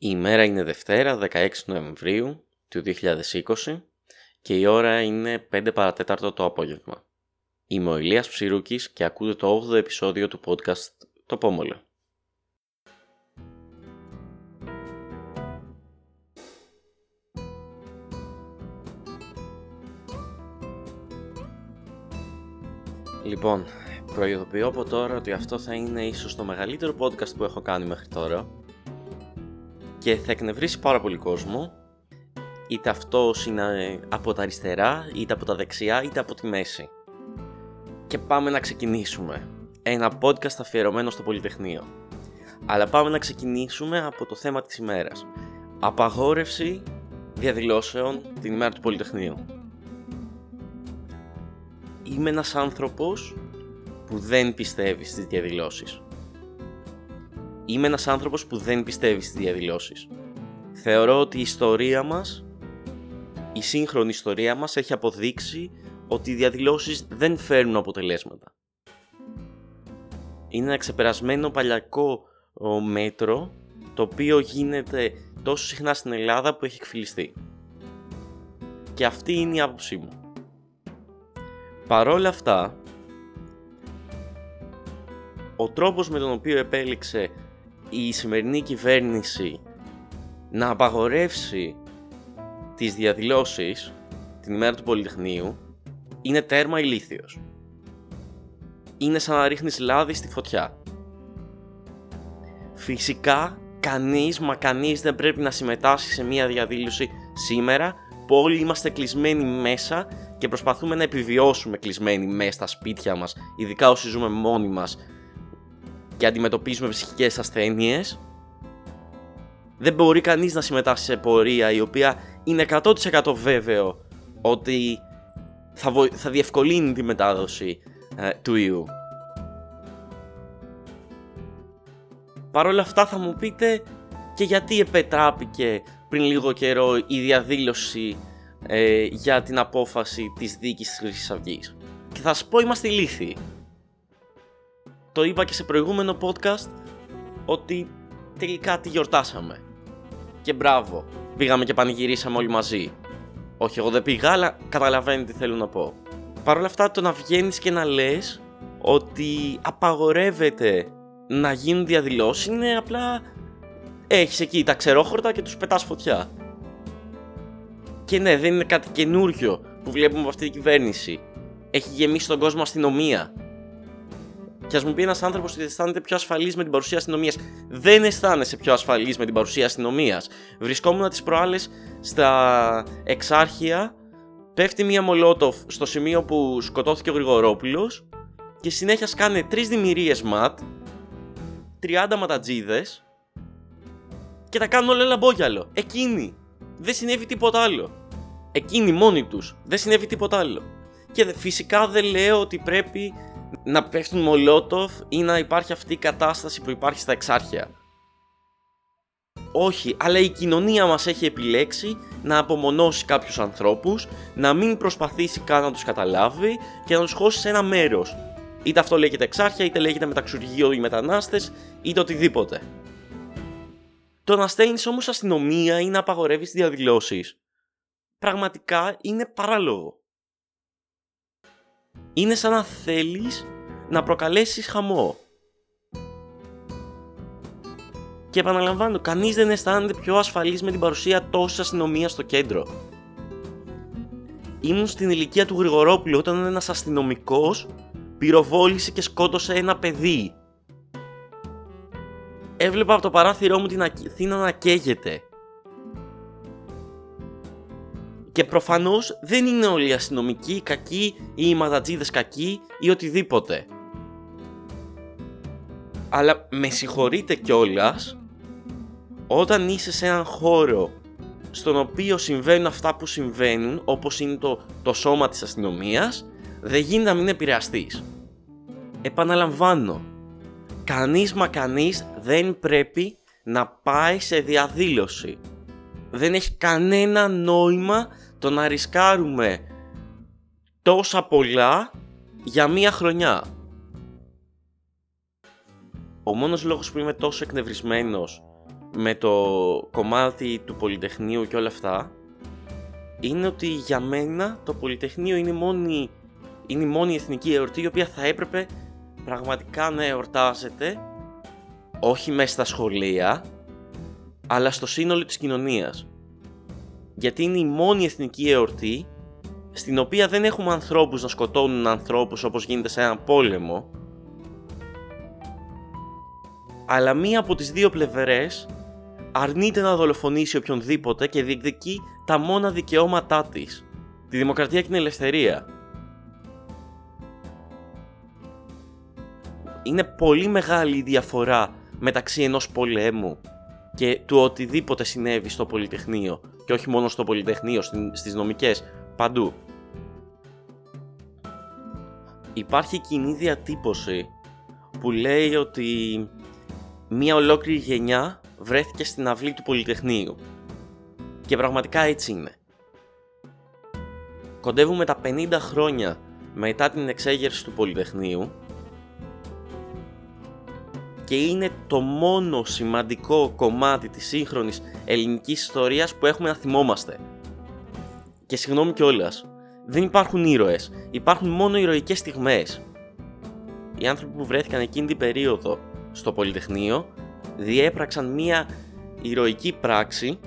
Η ημέρα είναι Δευτέρα 16 Νοεμβρίου του 2020 και η ώρα είναι 5 παρατέταρτο το απόγευμα. Είμαι ο Ηλίας Ψηρούκης και ακούτε το 8ο επεισόδιο του podcast «Το Πόμολο». Λοιπόν, προειδοποιώ από τώρα ότι αυτό θα είναι ίσως το μεγαλύτερο podcast που έχω κάνει μέχρι τώρα και θα εκνευρίσει πάρα πολύ κόσμο είτε αυτό είναι από τα αριστερά, είτε από τα δεξιά, είτε από τη μέση. Και πάμε να ξεκινήσουμε. Ένα podcast αφιερωμένο στο Πολυτεχνείο. Αλλά πάμε να ξεκινήσουμε από το θέμα της ημέρας. Απαγόρευση διαδηλώσεων την ημέρα του Πολυτεχνείου. Είμαι ένας άνθρωπος που δεν πιστεύει στις διαδηλώσεις. Είμαι ένας άνθρωπος που δεν πιστεύει στις διαδηλώσεις. Θεωρώ ότι η ιστορία μας, η σύγχρονη ιστορία μας έχει αποδείξει ότι οι διαδηλώσεις δεν φέρνουν αποτελέσματα. Είναι ένα ξεπερασμένο παλιακό μέτρο το οποίο γίνεται τόσο συχνά στην Ελλάδα που έχει εκφυλιστεί. Και αυτή είναι η άποψή μου. Παρόλα αυτά, ο τρόπος με τον οποίο επέλεξε η σημερινή κυβέρνηση να απαγορεύσει τις διαδηλώσεις την ημέρα του Πολυτεχνείου είναι τέρμα ηλίθιος. Είναι σαν να ρίχνεις λάδι στη φωτιά. Φυσικά κανείς μα κανείς δεν πρέπει να συμμετάσχει σε μια διαδήλωση σήμερα που όλοι είμαστε κλεισμένοι μέσα και προσπαθούμε να επιβιώσουμε κλεισμένοι μέσα στα σπίτια μας, ειδικά όσοι ζούμε μόνοι μας και αντιμετωπίζουμε ψυχικές ασθένειες δεν μπορεί κανείς να συμμετάσχει σε πορεία η οποία είναι 100% βέβαιο ότι θα, θα διευκολύνει τη μετάδοση ε, του ιού. Παρ' όλα αυτά θα μου πείτε και γιατί επετράπηκε πριν λίγο καιρό η διαδήλωση ε, για την απόφαση της δίκης της Χρυσής Αυγής. Και θα σας πω είμαστε ηλίθιοι το είπα και σε προηγούμενο podcast ότι τελικά τη γιορτάσαμε. Και μπράβο, πήγαμε και πανηγυρίσαμε όλοι μαζί. Όχι, εγώ δεν πήγα, αλλά καταλαβαίνει τι θέλω να πω. Παρ' όλα αυτά, το να βγαίνεις και να λες ότι απαγορεύεται να γίνουν διαδηλώσεις είναι απλά. Έχεις εκεί τα ξερόχορτα και τους πετάς φωτιά. Και ναι, δεν είναι κάτι καινούριο που βλέπουμε από αυτή την κυβέρνηση. Έχει γεμίσει τον κόσμο αστυνομία. Και ας μου πει ένας άνθρωπος ότι αισθάνεται πιο ασφαλής με την παρουσία αστυνομίας. Δεν αισθάνεσαι πιο ασφαλής με την παρουσία αστυνομίας. Βρισκόμουν τις προάλλες στα εξάρχεια. Πέφτει μία μολότοφ στο σημείο που σκοτώθηκε ο Γρηγορόπουλος και συνέχεια σκάνε τρεις δημιουργίες ματ, 30 ματατζίδες και τα κάνουν όλα λαμπόγιαλο. Εκείνοι. Δεν συνέβη τίποτα άλλο. Εκείνοι μόνοι τους. Δεν συνέβη τίποτα άλλο. Και φυσικά δεν λέω ότι πρέπει να πέφτουν μολότοφ ή να υπάρχει αυτή η κατάσταση που υπάρχει στα εξάρχεια. Όχι, αλλά η κοινωνία μας έχει επιλέξει να απομονώσει κάποιους ανθρώπους, να μην προσπαθήσει καν να τους καταλάβει και να τους χώσει σε ένα μέρος. Είτε αυτό λέγεται εξάρχεια, είτε λέγεται μεταξουργείο ή μετανάστες, είτε οτιδήποτε. Το να στέλνεις όμως αστυνομία ή να απαγορεύεις διαδηλώσεις, πραγματικά είναι παράλογο είναι σαν να θέλεις να προκαλέσεις χαμό. Και επαναλαμβάνω, κανείς δεν αισθάνεται πιο ασφαλής με την παρουσία τόσης αστυνομίας στο κέντρο. Ήμουν στην ηλικία του Γρηγορόπουλου όταν ένας αστυνομικός πυροβόλησε και σκότωσε ένα παιδί. Έβλεπα από το παράθυρό μου την Αθήνα να καίγεται. Και προφανώς δεν είναι όλοι οι αστυνομικοί κακοί ή οι μαδατζίδες κακοί ή οτιδήποτε. Αλλά με συγχωρείτε κιόλας όταν είσαι σε έναν χώρο στον οποίο συμβαίνουν αυτά που συμβαίνουν όπως είναι το, το σώμα της αστυνομίας δεν γίνεται να μην επηρεαστείς. Επαναλαμβάνω, κανείς μα κανείς δεν πρέπει να πάει σε διαδήλωση. Δεν έχει κανένα νόημα το να ρισκάρουμε τόσα πολλά για μία χρονιά. Ο μόνος λόγος που είμαι τόσο εκνευρισμένος με το κομμάτι του Πολυτεχνείου και όλα αυτά είναι ότι για μένα το Πολυτεχνείο είναι η μόνη, είναι η μόνη εθνική εορτή η οποία θα έπρεπε πραγματικά να εορτάζεται όχι μέσα στα σχολεία αλλά στο σύνολο της κοινωνίας. Γιατί είναι η μόνη εθνική εορτή στην οποία δεν έχουμε ανθρώπους να σκοτώνουν ανθρώπους όπως γίνεται σε έναν πόλεμο αλλά μία από τις δύο πλευρές αρνείται να δολοφονήσει οποιονδήποτε και διεκδικεί τα μόνα δικαιώματά της, τη δημοκρατία και την ελευθερία. Είναι πολύ μεγάλη η διαφορά μεταξύ ενός πολέμου και του οτιδήποτε συνέβη στο Πολυτεχνείο και όχι μόνο στο Πολυτεχνείο, στις νομικές, παντού. Υπάρχει κοινή διατύπωση που λέει ότι μία ολόκληρη γενιά βρέθηκε στην αυλή του Πολυτεχνείου. Και πραγματικά έτσι είναι. Κοντεύουμε τα 50 χρόνια μετά την εξέγερση του Πολυτεχνείου και είναι το μόνο σημαντικό κομμάτι της σύγχρονης ελληνικής ιστορίας που έχουμε να θυμόμαστε. Και συγγνώμη κιόλας, δεν υπάρχουν ήρωες, υπάρχουν μόνο ηρωικές στιγμές. Οι άνθρωποι που βρέθηκαν εκείνη την περίοδο στο Πολυτεχνείο διέπραξαν μία ηρωική πράξη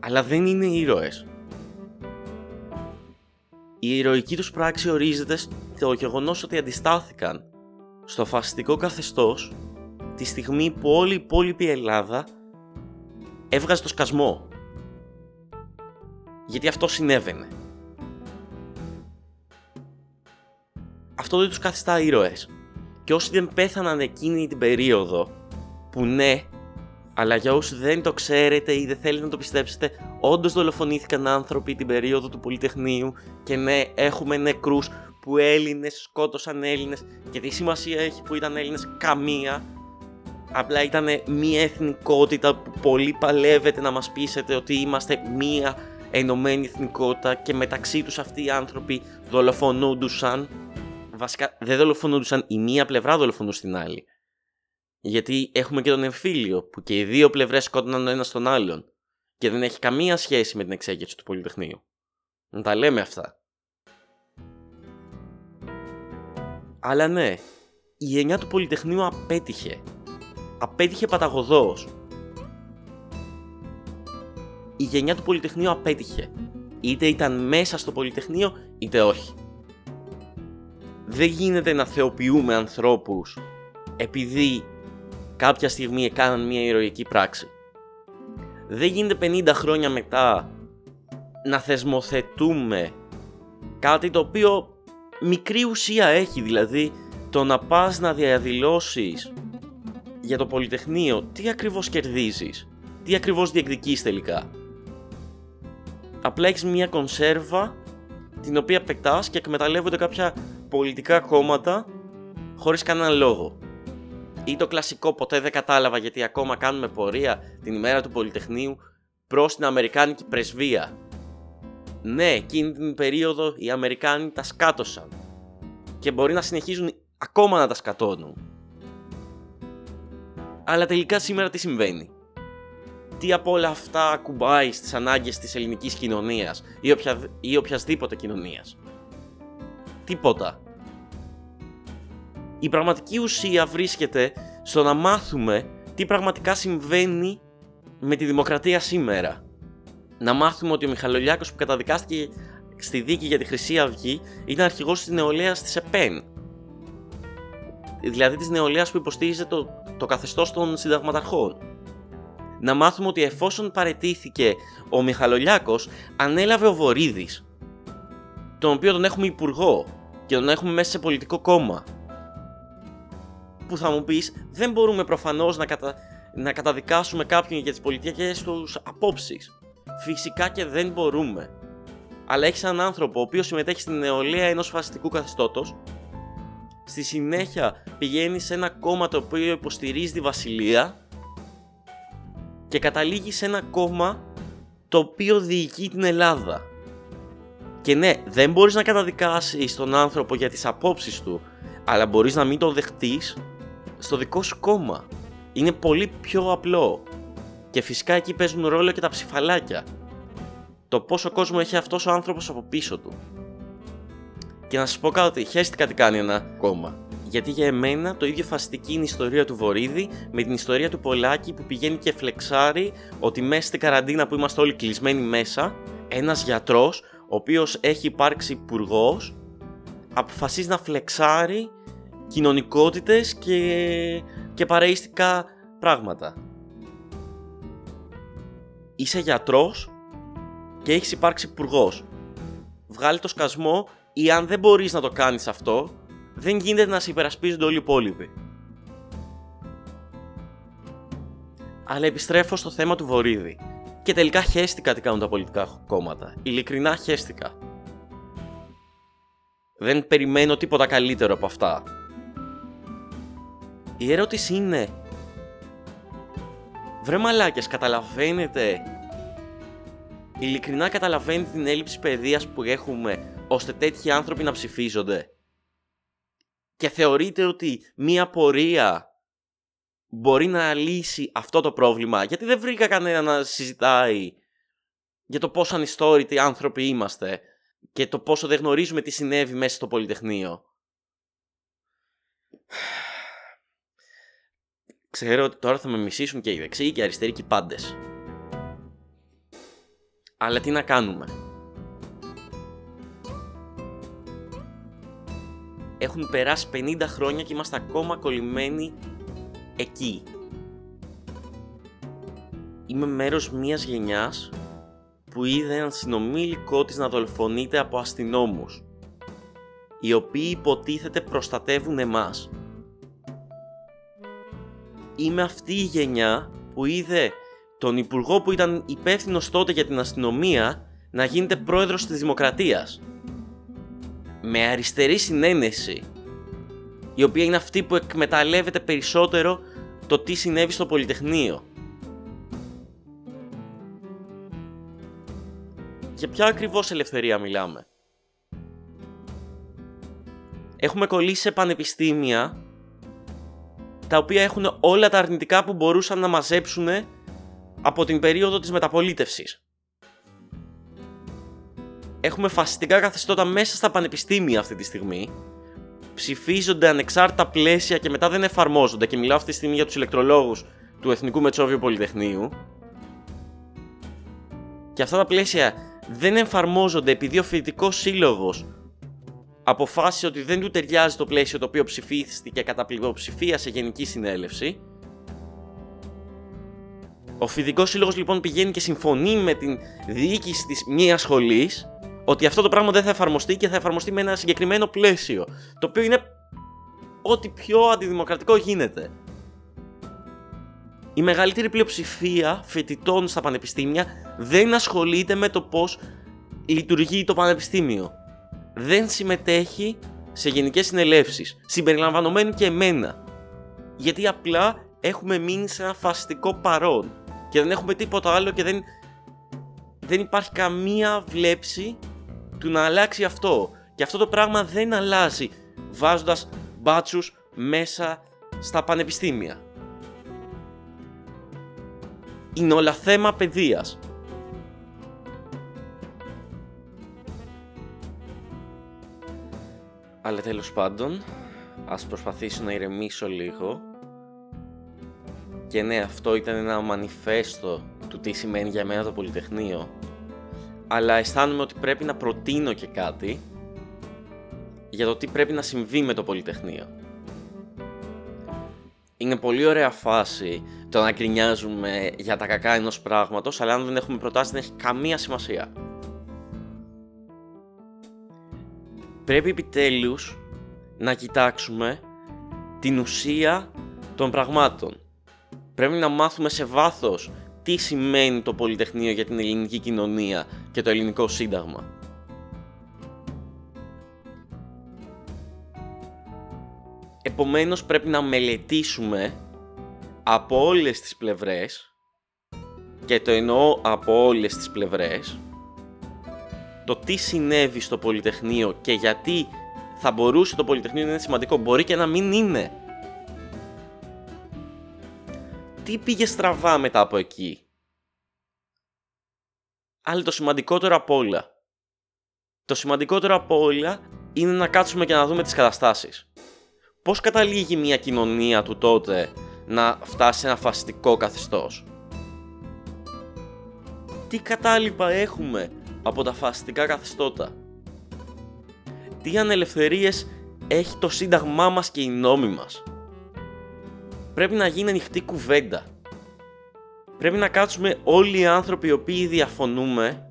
αλλά δεν είναι ήρωες. Η ηρωική τους πράξη ορίζεται στο γεγονός ότι αντιστάθηκαν στο φασιστικό καθεστώς τη στιγμή που όλη η υπόλοιπη Ελλάδα έβγαζε το σκασμό. Γιατί αυτό συνέβαινε. Αυτό δεν τους καθιστά ήρωες. Και όσοι δεν πέθαναν εκείνη την περίοδο, που ναι, αλλά για όσοι δεν το ξέρετε ή δεν θέλετε να το πιστέψετε, όντως δολοφονήθηκαν άνθρωποι την περίοδο του Πολυτεχνείου και ναι, έχουμε νεκρούς που Έλληνες σκότωσαν Έλληνες και τι σημασία έχει που ήταν Έλληνες καμία απλά ήταν μια εθνικότητα που πολύ παλεύεται να μας πείσετε ότι είμαστε μια ενωμένη εθνικότητα και μεταξύ τους αυτοί οι άνθρωποι δολοφονούντουσαν βασικά δεν δολοφονούντουσαν η μία πλευρά δολοφονούσε την άλλη γιατί έχουμε και τον εμφύλιο που και οι δύο πλευρές σκότωναν ο ένας τον άλλον και δεν έχει καμία σχέση με την εξέγερση του Πολυτεχνείου. Να τα λέμε αυτά. Αλλά ναι, η γενιά του Πολυτεχνείου απέτυχε. Απέτυχε παταγωδός. Η γενιά του Πολυτεχνείου απέτυχε. Είτε ήταν μέσα στο Πολυτεχνείο, είτε όχι. Δεν γίνεται να θεοποιούμε ανθρώπους επειδή κάποια στιγμή έκαναν μια ηρωική πράξη. Δεν γίνεται 50 χρόνια μετά να θεσμοθετούμε κάτι το οποίο μικρή ουσία έχει, δηλαδή το να πας να διαδηλώσεις για το Πολυτεχνείο, τι ακριβώς κερδίζεις, τι ακριβώς διεκδικείς τελικά; Απλά έχεις μια κονσέρβα την οποία πετάς και εκμεταλλεύονται κάποια πολιτικά κόμματα χωρίς κανέναν λόγο ή το κλασικό ποτέ δεν κατάλαβα γιατί ακόμα κάνουμε πορεία την ημέρα του Πολυτεχνείου προς την Αμερικάνικη πρεσβεία. Ναι, εκείνη την περίοδο οι Αμερικάνοι τα σκάτωσαν και μπορεί να συνεχίζουν ακόμα να τα σκατώνουν. Αλλά τελικά σήμερα τι συμβαίνει; Τι από όλα αυτά ακουμπάει στις ανάγκες της ελληνικής κοινωνίας ή, οποια, ή οποιασδήποτε κοινωνίας; Τίποτα η πραγματική ουσία βρίσκεται στο να μάθουμε τι πραγματικά συμβαίνει με τη δημοκρατία σήμερα. Να μάθουμε ότι ο Μιχαλολιάκος που καταδικάστηκε στη δίκη για τη Χρυσή Αυγή ήταν αρχηγός της νεολαίας της ΕΠΕΝ. Δηλαδή της νεολαίας που υποστήριζε το, το καθεστώς των συνταγματαρχών. Να μάθουμε ότι εφόσον παρετήθηκε ο Μιχαλολιάκος, ανέλαβε ο Βορύδης, τον οποίο τον έχουμε υπουργό και τον έχουμε μέσα σε πολιτικό κόμμα που θα μου πεις δεν μπορούμε προφανώς να, κατα... να καταδικάσουμε κάποιον για τις πολιτικές τους απόψεις. Φυσικά και δεν μπορούμε. Αλλά έχεις έναν άνθρωπο ο οποίος συμμετέχει στην νεολαία ενός φασιστικού καθεστώτος στη συνέχεια πηγαίνει σε ένα κόμμα το οποίο υποστηρίζει τη βασιλεία και καταλήγει σε ένα κόμμα το οποίο διοικεί την Ελλάδα. Και ναι, δεν μπορείς να καταδικάσεις τον άνθρωπο για τις απόψεις του, αλλά μπορείς να μην τον δεχτείς στο δικό σου κόμμα. Είναι πολύ πιο απλό. Και φυσικά εκεί παίζουν ρόλο και τα ψηφαλάκια. Το πόσο κόσμο έχει αυτός ο άνθρωπος από πίσω του. Και να σα πω κάτι, χαίστηκα τι κάνει ένα κόμμα. Γιατί για εμένα το ίδιο φαστική είναι η ιστορία του Βορύδη με την ιστορία του Πολάκη που πηγαίνει και φλεξάρει ότι μέσα στην καραντίνα που είμαστε όλοι κλεισμένοι μέσα, ένας γιατρός, ο οποίος έχει υπάρξει υπουργός, αποφασίζει να φλεξάρει κοινωνικότητες και, και παρεΐστικα πράγματα. Είσαι γιατρός και έχεις υπάρξει υπουργός. Βγάλει το σκασμό ή αν δεν μπορείς να το κάνεις αυτό, δεν γίνεται να σε υπερασπίζονται όλοι οι υπόλοιποι. Αλλά επιστρέφω στο θέμα του Βορύδη. Και τελικά χέστηκα τι κάνουν τα πολιτικά κόμματα. Ειλικρινά χέστηκα. Δεν περιμένω τίποτα καλύτερο από αυτά. Η ερώτηση είναι Βρε μαλάκες, καταλαβαίνετε Ειλικρινά καταλαβαίνετε την έλλειψη παιδείας που έχουμε ώστε τέτοιοι άνθρωποι να ψηφίζονται και θεωρείτε ότι μία πορεία μπορεί να λύσει αυτό το πρόβλημα; Γιατί δεν βρήκα κανένα να συζητάει για το πόσο ανιστόρητοι άνθρωποι είμαστε και το πόσο δεν γνωρίζουμε τι συνέβη μέσα στο Πολυτεχνείο. Ξέρω ότι τώρα θα με μισήσουν και οι δεξιοί και οι αριστεροί και οι πάντες. Αλλά τι να κάνουμε; Έχουν περάσει 50 χρόνια και είμαστε ακόμα κολλημένοι εκεί. Είμαι μέρος μιας γενιάς που είδε έναν συνομήλικό της να δολοφονείται από αστυνόμους οι οποίοι υποτίθεται προστατεύουν εμάς. Είμαι αυτή η γενιά που είδε τον υπουργό που ήταν υπεύθυνος τότε για την αστυνομία να γίνεται πρόεδρος της Δημοκρατίας. Με αριστερή συνένεση, η οποία είναι αυτή που εκμεταλλεύεται περισσότερο το τι συνέβη στο Πολυτεχνείο. Για ποια ακριβώς ελευθερία μιλάμε; Έχουμε κολλήσει σε πανεπιστήμια τα οποία έχουν όλα τα αρνητικά που μπορούσαν να μαζέψουν από την περίοδο της μεταπολίτευσης. Έχουμε φασιστικά καθεστώτα μέσα στα πανεπιστήμια αυτή τη στιγμή. Ψηφίζονται ανεξάρτητα πλαίσια και μετά δεν εφαρμόζονται. Και μιλάω αυτή τη στιγμή για τους ηλεκτρολόγους του Εθνικού Μετσόβιου Πολυτεχνείου. Και αυτά τα πλαίσια δεν εφαρμόζονται επειδή ο φοιτητικός σύλλογος αποφάσισε ότι δεν του ταιριάζει το πλαίσιο το οποίο ψηφίστηκε κατά πλειοψηφία σε γενική συνέλευση. Ο φοιτητικός σύλλογος λοιπόν πηγαίνει και συμφωνεί με την διοίκηση της μία σχολής ότι αυτό το πράγμα δεν θα εφαρμοστεί και θα εφαρμοστεί με ένα συγκεκριμένο πλαίσιο. Το οποίο είναι ό,τι πιο αντιδημοκρατικό γίνεται. Η μεγαλύτερη πλειοψηφία φοιτητών στα πανεπιστήμια δεν ασχολείται με το πώς λειτουργεί το πανεπιστήμιο δεν συμμετέχει σε γενικές συνελεύσεις, συμπεριλαμβανομένου και εμένα. Γιατί απλά έχουμε μείνει σε ένα φαστικό παρόν και δεν έχουμε τίποτα άλλο και δεν, δεν υπάρχει καμία βλέψη του να αλλάξει αυτό. Και αυτό το πράγμα δεν αλλάζει βάζοντας μπάτσους μέσα στα πανεπιστήμια. Είναι όλα θέμα παιδείας. Αλλά τέλος πάντων, ας προσπαθήσω να ηρεμήσω λίγο. Και ναι, αυτό ήταν ένα μανιφέστο του τι σημαίνει για μένα το Πολυτεχνείο. Αλλά αισθάνομαι ότι πρέπει να προτείνω και κάτι για το τι πρέπει να συμβεί με το Πολυτεχνείο. Είναι πολύ ωραία φάση το να κρινιάζουμε για τα κακά ενός πράγματος, αλλά αν δεν έχουμε προτάσει δεν έχει καμία σημασία. πρέπει επιτέλους να κοιτάξουμε την ουσία των πραγμάτων. Πρέπει να μάθουμε σε βάθος τι σημαίνει το Πολυτεχνείο για την ελληνική κοινωνία και το ελληνικό σύνταγμα; Επομένως πρέπει να μελετήσουμε από όλες τις πλευρές και το εννοώ από όλες τις πλευρές το τι συνέβη στο Πολυτεχνείο και γιατί θα μπορούσε το Πολυτεχνείο να είναι σημαντικό. Μπορεί και να μην είναι. Τι πήγε στραβά μετά από εκεί; Αλλά το σημαντικότερο από όλα. Το σημαντικότερο από όλα είναι να κάτσουμε και να δούμε τις καταστάσεις. Πώς καταλήγει μια κοινωνία του τότε να φτάσει σε ένα φασιστικό καθεστώς; Τι κατάλοιπα έχουμε από τα φασιστικά καθεστώτα; Τι ανελευθερίες έχει το σύνταγμά μας και οι νόμοι μας; Πρέπει να γίνει ανοιχτή κουβέντα. Πρέπει να κάτσουμε όλοι οι άνθρωποι οι οποίοι διαφωνούμε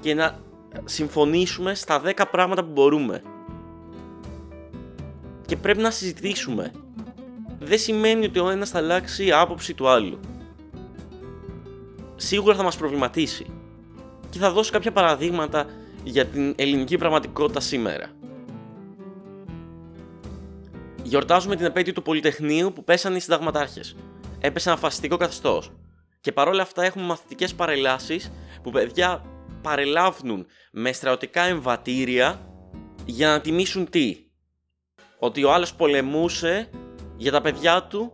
και να συμφωνήσουμε στα 10 πράγματα που μπορούμε. Και πρέπει να συζητήσουμε. Δεν σημαίνει ότι ο ένας θα αλλάξει η άποψη του άλλου. Σίγουρα θα μας προβληματίσει. Και θα δώσω κάποια παραδείγματα για την ελληνική πραγματικότητα σήμερα. Γιορτάζουμε την επέτειο του Πολυτεχνείου που πέσανε οι συνταγματάρχες. Έπεσε ένα φασιστικό καθεστώς. Και παρόλα αυτά έχουμε μαθητικές παρελάσεις που παιδιά παρελάβουν με στρατιωτικά εμβατήρια για να τιμήσουν τι; Ότι ο άλλος πολεμούσε για τα παιδιά του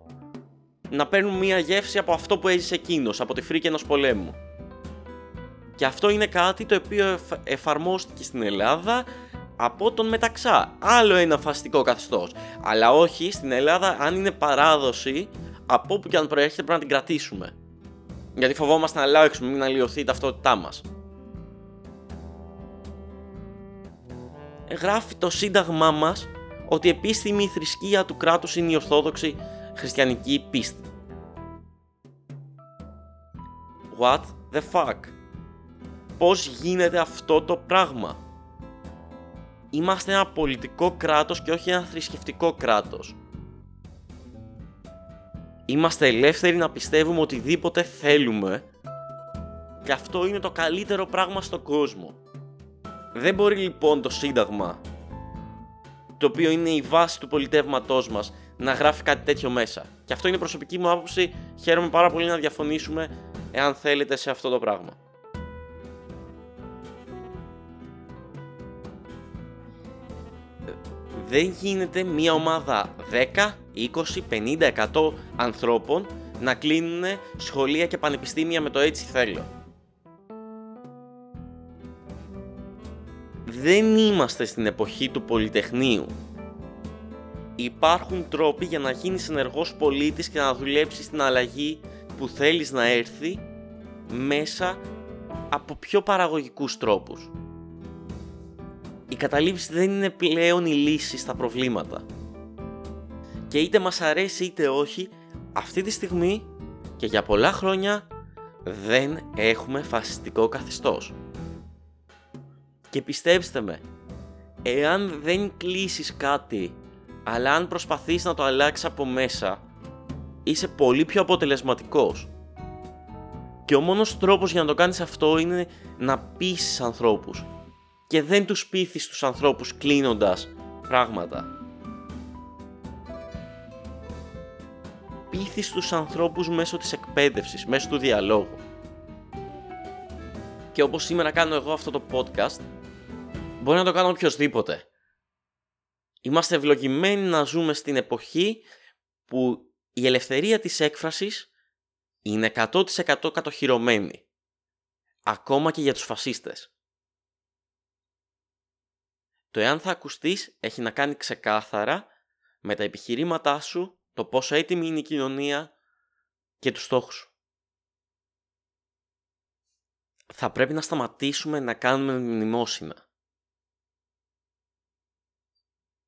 να παίρνουν μία γεύση από αυτό που έζησε εκείνος, από τη φρίκη ενός πολέμου. Και αυτό είναι κάτι το οποίο εφαρμόστηκε στην Ελλάδα από τον Μεταξά. Άλλο ένα φαστικό καθεστώς. Αλλά όχι στην Ελλάδα, αν είναι παράδοση, από όπου και αν προέρχεται πρέπει να την κρατήσουμε. Γιατί φοβόμαστε να αλλάξουμε, μην αλλοιωθεί η ταυτότητά μας. Γράφει το σύνταγμά μας ότι επίσημη η θρησκεία του κράτους είναι η ορθόδοξη χριστιανική πίστη. What the fuck? Πώς γίνεται αυτό το πράγμα; Είμαστε ένα πολιτικό κράτος και όχι ένα θρησκευτικό κράτος. Είμαστε ελεύθεροι να πιστεύουμε οτιδήποτε θέλουμε και αυτό είναι το καλύτερο πράγμα στον κόσμο. Δεν μπορεί λοιπόν το Σύνταγμα, το οποίο είναι η βάση του πολιτεύματός μας, να γράφει κάτι τέτοιο μέσα. Και αυτό είναι η προσωπική μου άποψη. Χαίρομαι πάρα πολύ να διαφωνήσουμε εάν θέλετε σε αυτό το πράγμα. Δεν γίνεται μια ομάδα 10, 20, 50, 100 ανθρώπων να κλείνουν σχολεία και πανεπιστήμια με το έτσι θέλω. Δεν είμαστε στην εποχή του Πολυτεχνείου υπάρχουν τρόποι για να γίνεις ενεργός πολίτης και να δουλέψεις στην αλλαγή που θέλεις να έρθει μέσα από πιο παραγωγικούς τρόπους. Η καταλήψη δεν είναι πλέον η λύση στα προβλήματα. Και είτε μας αρέσει είτε όχι, αυτή τη στιγμή και για πολλά χρόνια δεν έχουμε φασιστικό καθεστώς. Και πιστέψτε με, εάν δεν κλείσεις κάτι αλλά αν προσπαθείς να το αλλάξεις από μέσα, είσαι πολύ πιο αποτελεσματικός. Και ο μόνος τρόπος για να το κάνεις αυτό είναι να πείσεις ανθρώπους και δεν τους πείθεις τους ανθρώπους κλείνοντας πράγματα. Πείθεις τους ανθρώπους μέσω της εκπαίδευσης, μέσω του διαλόγου. Και όπως σήμερα κάνω εγώ αυτό το podcast, μπορεί να το κάνω οποιοδήποτε. Είμαστε ευλογημένοι να ζούμε στην εποχή που η ελευθερία της έκφρασης είναι 100% κατοχυρωμένη. Ακόμα και για τους φασίστες. Το εάν θα ακουστείς έχει να κάνει ξεκάθαρα με τα επιχειρήματά σου, το πόσο έτοιμη είναι η κοινωνία και τους στόχους σου. Θα πρέπει να σταματήσουμε να κάνουμε μνημόσυνα.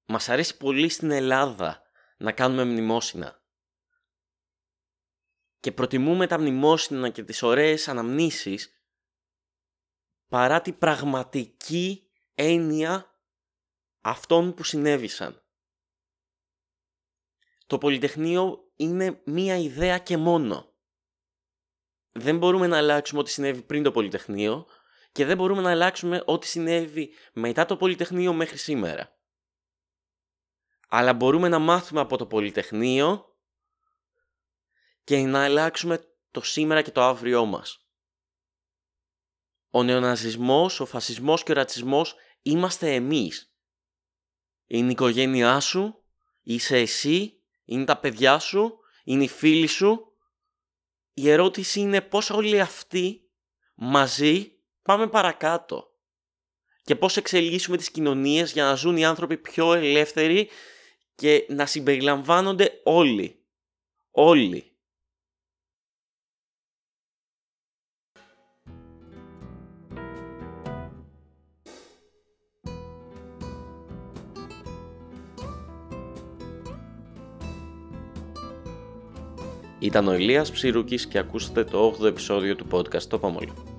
Μας αρέσει πολύ στην Ελλάδα να κάνουμε μνημόσυνα. Και προτιμούμε τα μνημόσυνα και τις ωραίες αναμνήσεις παρά την πραγματική έννοια αυτών που συνέβησαν. Το Πολυτεχνείο είναι μία ιδέα και μόνο. Δεν μπορούμε να αλλάξουμε ό,τι συνέβη πριν το Πολυτεχνείο και δεν μπορούμε να αλλάξουμε ό,τι συνέβη μετά το Πολυτεχνείο μέχρι σήμερα αλλά μπορούμε να μάθουμε από το Πολυτεχνείο και να αλλάξουμε το σήμερα και το αύριό μας. Ο νεοναζισμός, ο φασισμός και ο ρατσισμός είμαστε εμείς. Είναι η οικογένειά σου, είσαι εσύ, είναι τα παιδιά σου, είναι οι φίλοι σου. Η ερώτηση είναι πώς όλοι αυτοί μαζί πάμε παρακάτω. Και πώς εξελίσσουμε τις κοινωνίες για να ζουν οι άνθρωποι πιο ελεύθεροι και να συμπεριλαμβάνονται όλοι. Όλοι. Ήταν ο Ηλίας Ψηρούκης και ακούσατε το 8ο επεισόδιο του podcast «Το Παμόλι».